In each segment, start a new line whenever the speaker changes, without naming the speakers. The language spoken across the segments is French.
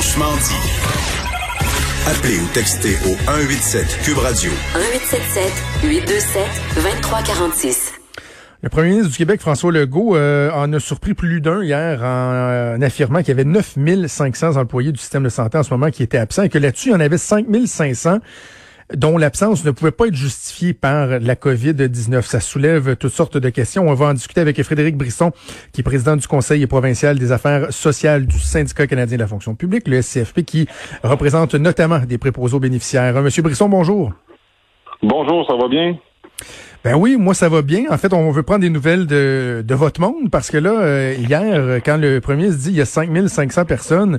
Franchement dit. Appelez ou textez au 187 Cube Radio.
1877 827 2346.
Le premier ministre du Québec, François Legault, euh, en a surpris plus d'un hier en, en affirmant qu'il y avait 9500 employés du système de santé en ce moment qui étaient absents et que là-dessus, il y en avait 5500 dont l'absence ne pouvait pas être justifiée par la COVID-19. Ça soulève toutes sortes de questions. On va en discuter avec Frédéric Brisson, qui est président du Conseil provincial des affaires sociales du Syndicat canadien de la fonction publique, le SCFP, qui représente notamment des préposés aux bénéficiaires. Monsieur Brisson, bonjour.
Bonjour, ça va bien?
Ben oui, moi ça va bien. En fait, on veut prendre des nouvelles de, votre monde parce que là, euh, hier, quand le premier se dit il y a 5500 personnes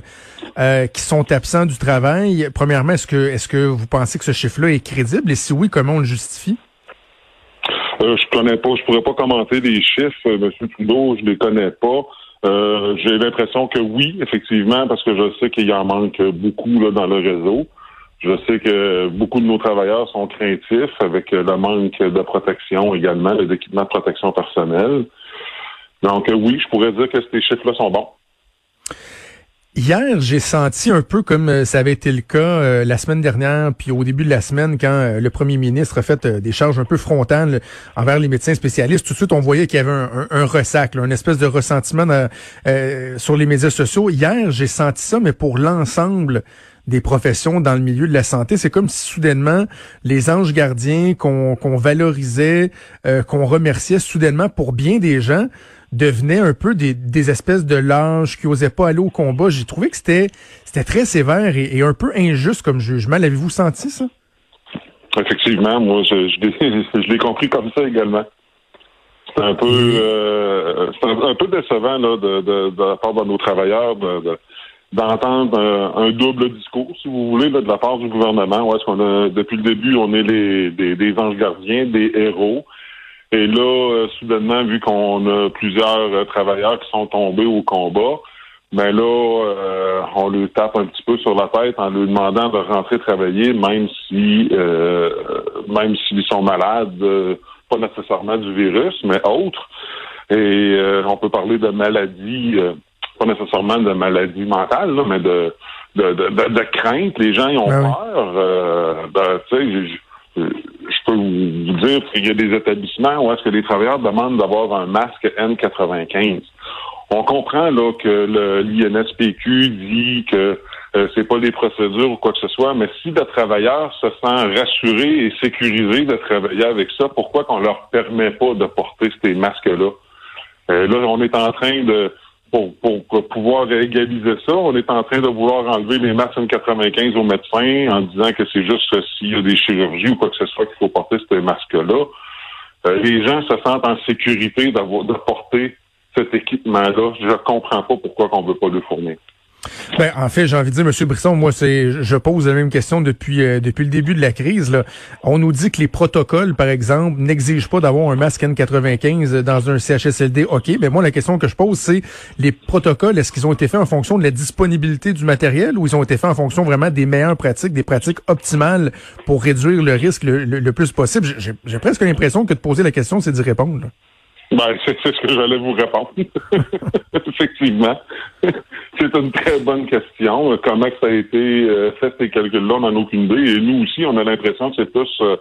euh, qui sont absents du travail, premièrement, est-ce que vous pensez que ce chiffre-là est crédible? Et si oui, comment on le justifie?
Euh, je connais pas, je pourrais pas commenter les chiffres, Monsieur Trudeau, je les connais pas. J'ai l'impression que oui, effectivement, parce que je sais qu'il en manque beaucoup là, dans le réseau. Je sais que beaucoup de nos travailleurs sont craintifs avec le manque de protection également, les équipements de protection personnelle. Donc euh, oui, je pourrais dire que ces chiffres-là sont bons.
Hier, j'ai senti un peu comme euh, ça avait été le cas euh, la semaine dernière, puis au début de la semaine, quand le premier ministre a fait des charges un peu frontales envers les médecins spécialistes. Tout de suite, on voyait qu'il y avait un, un, ressac, une espèce de ressentiment sur les médias sociaux. Hier, j'ai senti ça, mais pour l'ensemble des professions dans le milieu de la santé. C'est comme si soudainement les anges gardiens qu'on valorisait, euh, qu'on remerciait soudainement pour bien des gens devenaient un peu des, des espèces de lâches qui osaient pas aller au combat. J'ai trouvé que c'était c'était très sévère et, un peu injuste comme jugement. L'avez-vous senti ça?
Effectivement, moi je, je l'ai compris comme ça également. C'est un peu euh, un, peu décevant là, de, de, de la part de nos travailleurs de d'entendre un, double discours, si vous voulez, de la part du gouvernement. Où est-ce qu'on a depuis le début, on est les des, anges gardiens, des héros. Et là, euh, soudainement, vu qu'on a plusieurs euh, travailleurs qui sont tombés au combat, ben là, euh, on lui tape un petit peu sur la tête en lui demandant de rentrer travailler, même si même s'ils sont malades, pas nécessairement du virus, mais autres. Et on peut parler de maladies pas nécessairement de maladie mentale, là, mais de, de, de, de, crainte. Les gens ils ont ben peur. Euh, tu sais, je, peux vous dire qu'il y a des établissements où est-ce que les travailleurs demandent d'avoir un masque N95. On comprend là que l'INSPQ dit que euh, c'est pas des procédures ou quoi que ce soit, mais si le travailleur se sent rassuré et sécurisé de travailler avec ça, pourquoi qu'on leur permet pas de porter ces masques-là? Euh, là, on est en train de pour, pour, pouvoir égaliser ça, on est en train de vouloir enlever les masques N95 aux médecins en disant que c'est juste s'il y a des chirurgies ou quoi que ce soit qu'il faut porter ces masques-là. Euh, les gens se sentent en sécurité d'avoir de porter cet équipement-là. Je comprends pas pourquoi on veut pas le fournir.
Ben, en fait, j'ai envie de dire, M. Brisson, moi, c'est, je pose la même question depuis euh, depuis le début de la crise. On nous dit que les protocoles, par exemple, n'exigent pas d'avoir un masque N95 dans un CHSLD. OK, mais moi, la question que je pose, c'est les protocoles, est-ce qu'ils ont été faits en fonction de la disponibilité du matériel ou ils ont été faits en fonction vraiment des meilleures pratiques, des pratiques optimales pour réduire le risque le, plus possible? J'ai presque l'impression que de poser la question, c'est d'y répondre.
Ben, c'est ce que j'allais vous répondre. Effectivement. c'est une très bonne question. Comment ça a été euh, fait ces calculs-là, on n'en a aucune idée. Et nous aussi, on a l'impression que c'est plus euh,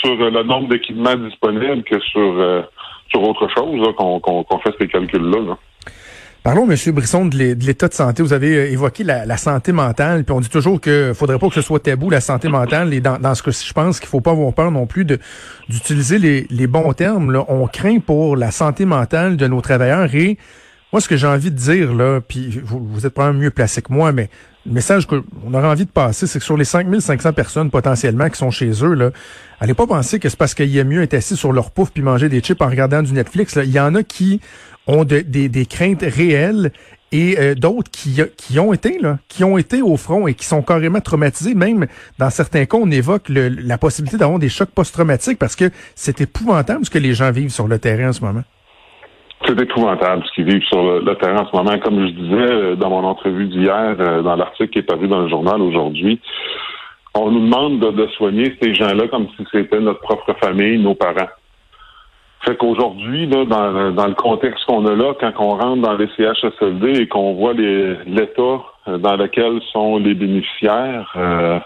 sur le nombre d'équipements disponibles que sur, euh, sur autre chose qu'on fait ces calculs-là. là
Parlons, M. Brisson, de l'état de santé. Vous avez euh, évoqué la, santé mentale, puis on dit toujours qu'il faudrait pas que ce soit tabou, la santé mentale. Et dans, ce que je pense qu'il faut pas avoir peur non plus d'utiliser les, bons termes. On craint pour la santé mentale de nos travailleurs. Et moi, ce que j'ai envie de dire, là, puis vous, êtes probablement mieux placé que moi, mais le message qu'on aurait envie de passer, c'est que sur les 5500 personnes potentiellement qui sont chez eux, là, allez pas penser que c'est parce qu'il y mieux être assis sur leur pouf puis manger des chips en regardant du Netflix. Il y en a qui ont des, des, craintes réelles et euh, d'autres qui, qui ont été là, qui ont été au front et qui sont carrément traumatisés. Même dans certains cas, on évoque la possibilité d'avoir des chocs post-traumatiques parce que c'est épouvantable ce que les gens vivent sur le terrain en ce moment.
C'est épouvantable ce qu'ils vivent sur le, terrain en ce moment. Comme je disais euh, dans mon entrevue d'hier, euh, dans l'article qui est paru dans le journal aujourd'hui, on nous demande de soigner ces gens-là comme si c'était notre propre famille, nos parents. Fait qu'aujourd'hui, là, dans, dans, le contexte qu'on a là, quand on rentre dans les CHSLD et qu'on voit l'état dans laquelle sont les bénéficiaires, euh,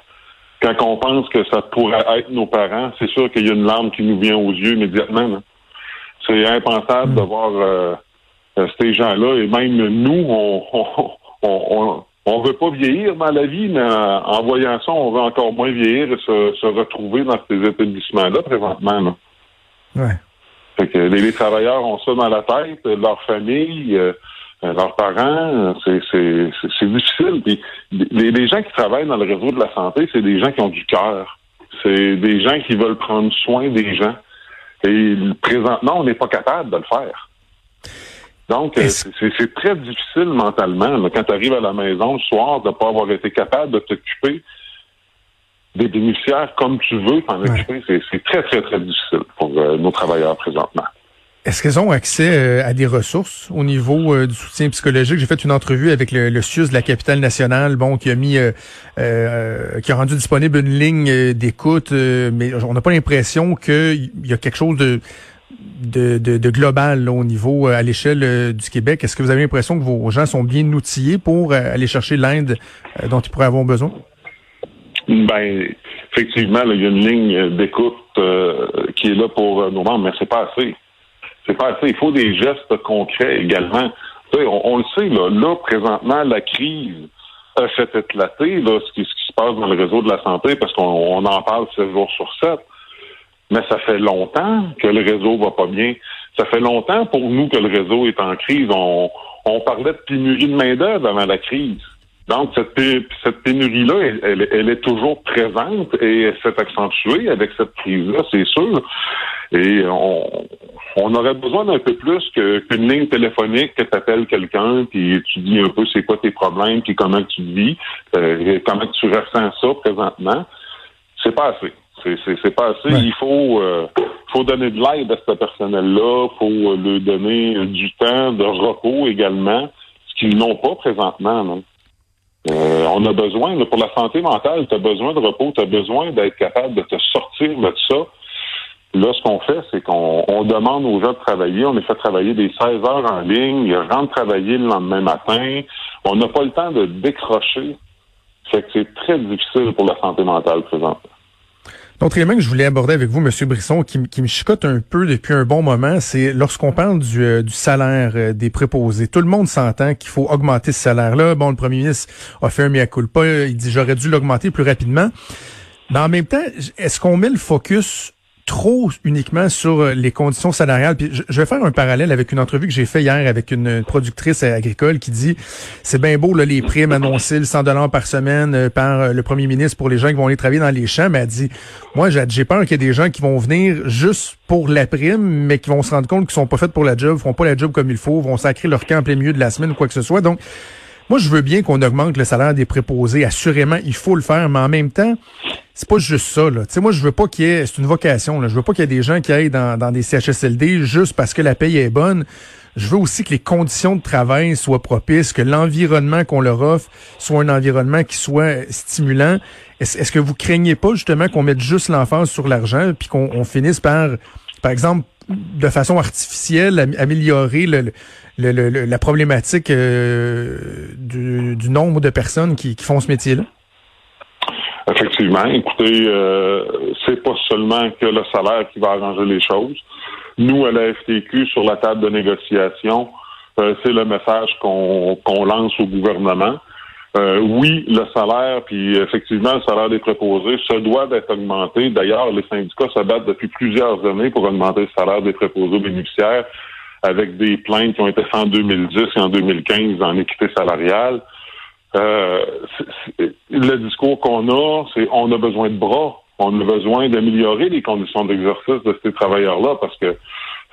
quand on pense que ça pourrait être nos parents, c'est sûr qu'il y a une larme qui nous vient aux yeux immédiatement. C'est impensable de voir euh, ces gens-là, et même nous, on, on, on, veut pas vieillir dans la vie, mais en voyant ça, on veut encore moins vieillir et se, retrouver dans ces établissements-là présentement.
Ouais.
Fait que les, travailleurs ont ça dans la tête, leur famille, euh, leurs parents, c'est difficile. Puis les, les, gens qui travaillent dans le réseau de la santé, c'est des gens qui ont du cœur. C'est des gens qui veulent prendre soin des gens. Et présentement, on n'est pas capable de le faire. Donc, euh, c'est très difficile mentalement, quand tu arrives à la maison le soir, de ne pas avoir été capable de t'occuper des bénéficiaires comme tu veux t'en occuper. C'est très, très, très difficile pour euh, nos travailleurs présentement.
Est-ce qu'ils ont accès euh, à des ressources au niveau du soutien psychologique? J'ai fait une entrevue avec le, le de la capitale nationale, bon, qui a mis, qui a rendu disponible une ligne d'écoute, mais on n'a pas l'impression qu'il y a quelque chose de de, de, global au niveau, à l'échelle du Québec. Est-ce que vous avez l'impression que vos gens sont bien outillés pour aller chercher l'aide dont ils pourraient avoir besoin?
Ben, effectivement, il y a une ligne d'écoute euh, qui est là pour euh, nos membres, mais c'est pas assez. C'est pas assez. Il faut des gestes concrets également. On, le sait, là, là, présentement, la crise a fait éclater là, ce, qui, ce qui se passe dans le réseau de la santé parce qu'on en parle 7 jours sur 7. Mais ça fait longtemps que le réseau va pas bien. Ça fait longtemps pour nous que le réseau est en crise. On, on parlait de pénurie de main-d'œuvre avant la crise. Donc, cette, cette pénurie-là, elle, est toujours présente et elle s'est accentuée avec cette crise-là, c'est sûr. Et on, on aurait besoin d'un peu plus qu'une ligne téléphonique que tu appelles quelqu'un, puis tu dis un peu c'est quoi tes problèmes, puis comment tu vis, euh, comment tu ressens ça présentement. C'est pas assez. C'est pas assez. Il faut euh, faut donner de l'aide à ce personnel-là, faut lui donner du temps de repos également, ce qu'ils n'ont pas présentement. Non? Euh, on a besoin, pour la santé mentale, tu as besoin de repos, tu as besoin d'être capable de te sortir de ça. Là, ce qu'on fait, c'est qu'on demande aux gens de travailler. On les fait travailler des 16 heures en ligne. Ils rentrent travailler le lendemain matin. On n'a pas le temps de décrocher. Fait que c'est très difficile pour la santé mentale présentement.
L'autre élément que je voulais aborder avec vous, Monsieur Brisson, qui, me chicote un peu depuis un bon moment, c'est lorsqu'on parle du, euh, salaire euh, des préposés. Tout le monde s'entend qu'il faut augmenter ce salaire-là. Bon, le premier ministre a fait un mea culpa. Il dit j'aurais dû l'augmenter plus rapidement. Mais en même temps, est-ce qu'on met le focus trop uniquement sur euh, les conditions salariales. Puis je, vais faire un parallèle avec une entrevue que j'ai fait hier avec une productrice agricole qui dit c'est bien beau là, les primes annoncées, le 100 dollars par semaine euh, par euh, le premier ministre pour les gens qui vont aller travailler dans les champs. Mais elle dit moi j'ai peur qu'il y ait des gens qui vont venir juste pour la prime, mais qui vont se rendre compte qu'ils sont pas faits pour la job, font pas la job comme il faut, vont sacrer leur camp en plein milieu de la semaine ou quoi que ce soit. Donc moi, je veux bien qu'on augmente le salaire des préposés. Assurément, il faut le faire, mais en même temps, c'est pas juste ça. Là. sais, moi, je veux pas qu'il y ait, c'est une vocation. Là. Je veux pas qu'il y ait des gens qui aillent dans, dans des CHSLD juste parce que la paye est bonne. Je veux aussi que les conditions de travail soient propices, que l'environnement qu'on leur offre soit un environnement qui soit stimulant. Est-ce que vous craignez pas justement qu'on mette juste l'enfance sur l'argent puis qu'on finisse par, par exemple, de façon artificielle, améliorer le, la problématique euh, du, nombre de personnes qui, qui font ce métier-là?
Effectivement. Écoutez, euh, c'est pas seulement que le salaire qui va arranger les choses. Nous, à la FTQ, sur la table de négociation, euh, c'est le message qu'on lance au gouvernement. Euh, oui, le salaire, puis effectivement, le salaire des préposés se doit d'être augmenté. D'ailleurs, les syndicats se battent depuis plusieurs années pour augmenter le salaire des préposés bénéficiaires avec des plaintes qui ont été faites en 2010 et en 2015 en équité salariale. Euh, le discours qu'on a, c'est on a besoin de bras, on a besoin d'améliorer les conditions d'exercice de ces travailleurs-là parce que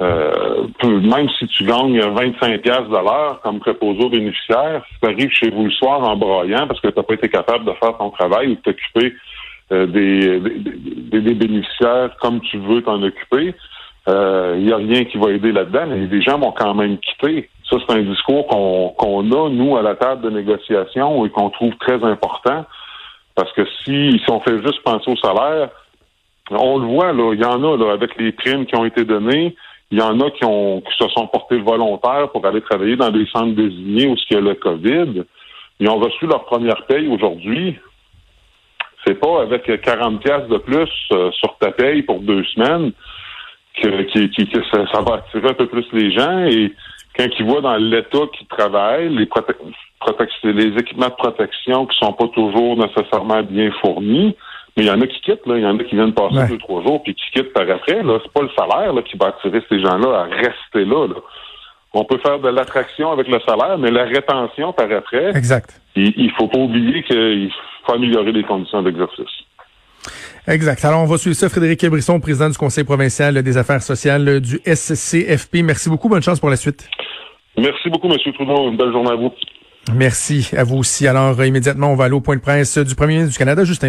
euh, même si tu gagnes 25 pièces de l'heure comme préposé aux bénéficiaires, si tu arrives chez vous le soir en broyant parce que tu n'as pas été capable de faire ton travail ou de t'occuper euh, des, bénéficiaires comme tu veux t'en occuper, il euh, n'y a rien qui va aider là-dedans, les gens vont quand même quitter. Ça, c'est un discours qu'on a, nous, à la table de négociation et qu'on trouve très important. Parce que si, si on fait juste penser au salaire, on le voit, là, il y en a là, avec les primes qui ont été données, il y en a qui, ont, qui se sont portés volontaires pour aller travailler dans des centres désignés où il y a le COVID. ils ont reçu leur première paye aujourd'hui. C'est pas avec 40 pièces de plus euh, sur ta paye pour deux semaines que, que ça, va attirer un peu plus les gens. Et quand ils voient dans l'État qui travaillent, les, les équipements de protection qui sont pas toujours nécessairement bien fournis, mais il y en a qui quittent, là. Il y en a qui viennent passer deux, trois jours puis qui quittent par après. Là, c'est pas le salaire là, qui va attirer ces gens-là à rester là. là. On peut faire de l'attraction avec le salaire, mais la rétention par après.
Exact.
Il, il faut pas oublier qu'il faut améliorer les conditions d'exercice.
Exact. Alors, on va suivre ça. Frédéric Brisson, président du Conseil provincial des affaires sociales du SCFP. Merci beaucoup. Bonne chance pour la suite.
Merci beaucoup, M. Trudeau. Une belle journée à vous.
Merci à vous aussi. Alors, immédiatement, on va aller au point de presse du premier ministre du Canada, Justin